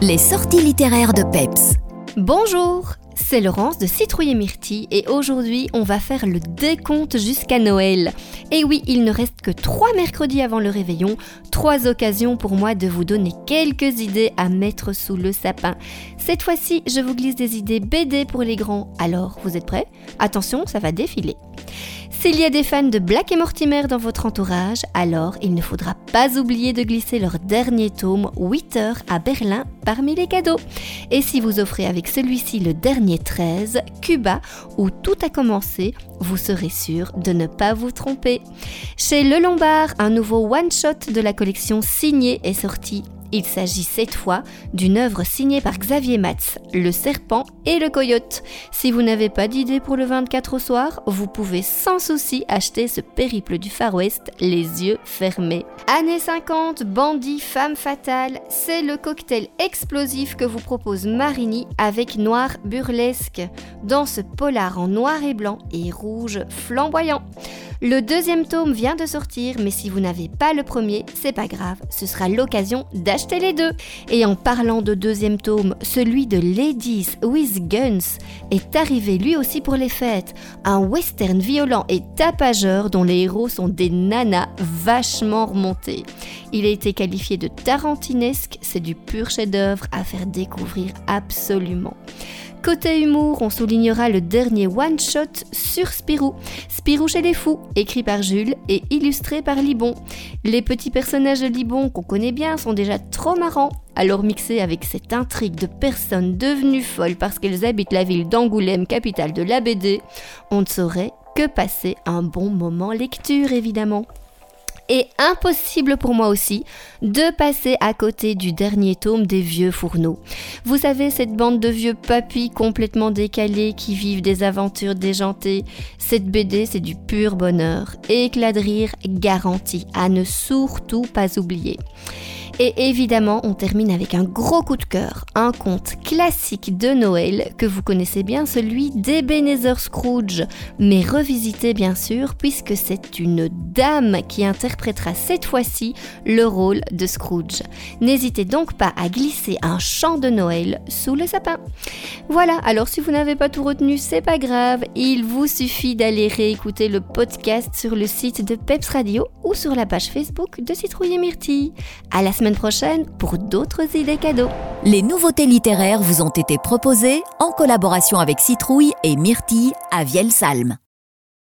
Les sorties littéraires de Peps. Bonjour, c'est Laurence de Citrouille et Myrtille et aujourd'hui on va faire le décompte jusqu'à Noël. Et oui, il ne reste que trois mercredis avant le réveillon, trois occasions pour moi de vous donner quelques idées à mettre sous le sapin. Cette fois-ci, je vous glisse des idées BD pour les grands. Alors, vous êtes prêts? Attention, ça va défiler. S'il y a des fans de Black et Mortimer dans votre entourage, alors il ne faudra pas oublier de glisser leur dernier tome 8 heures à Berlin parmi les cadeaux. Et si vous offrez avec celui-ci le dernier 13, Cuba, où tout a commencé, vous serez sûr de ne pas vous tromper. Chez Le Lombard, un nouveau one-shot de la collection signée est sorti il s'agit cette fois d'une œuvre signée par Xavier Matz, Le Serpent et le Coyote. Si vous n'avez pas d'idée pour le 24 au soir, vous pouvez sans souci acheter ce périple du Far West les yeux fermés. Années 50, bandit, femme fatale, c'est le cocktail explosif que vous propose Marini avec noir burlesque, dans ce polar en noir et blanc et rouge flamboyant. Le deuxième tome vient de sortir, mais si vous n'avez pas le premier, c'est pas grave, ce sera l'occasion d'acheter Et en parlant de deuxième tome, celui de Ladies with Guns est arrivé lui aussi pour les fêtes. Un western violent et tapageur dont les héros sont des nanas vachement remontées. Il a été qualifié de tarantinesque, c'est du pur chef-d'œuvre à faire découvrir absolument. Côté humour, on soulignera le dernier one-shot sur Spirou. Spirou chez les fous, écrit par Jules et illustré par Libon. Les petits personnages de Libon qu'on connaît bien sont déjà trop marrants. Alors mixés avec cette intrigue de personnes devenues folles parce qu'elles habitent la ville d'Angoulême, capitale de la BD, on ne saurait que passer un bon moment lecture évidemment et impossible pour moi aussi de passer à côté du dernier tome des vieux fourneaux. Vous savez, cette bande de vieux papis complètement décalés qui vivent des aventures déjantées. Cette BD, c'est du pur bonheur. Éclat de rire garanti à ne surtout pas oublier. Et évidemment, on termine avec un gros coup de cœur, un conte classique de Noël que vous connaissez bien, celui d'Ebenezer Scrooge, mais revisité bien sûr, puisque c'est une dame qui interprétera cette fois-ci le rôle de Scrooge. N'hésitez donc pas à glisser un chant de Noël sous le sapin. Voilà, alors si vous n'avez pas tout retenu, c'est pas grave, il vous suffit d'aller réécouter le podcast sur le site de Peps Radio ou sur la page Facebook de Citrouille et Myrtille. À la prochaine pour d'autres idées cadeaux. Les nouveautés littéraires vous ont été proposées en collaboration avec Citrouille et Myrtille à Vielsalm.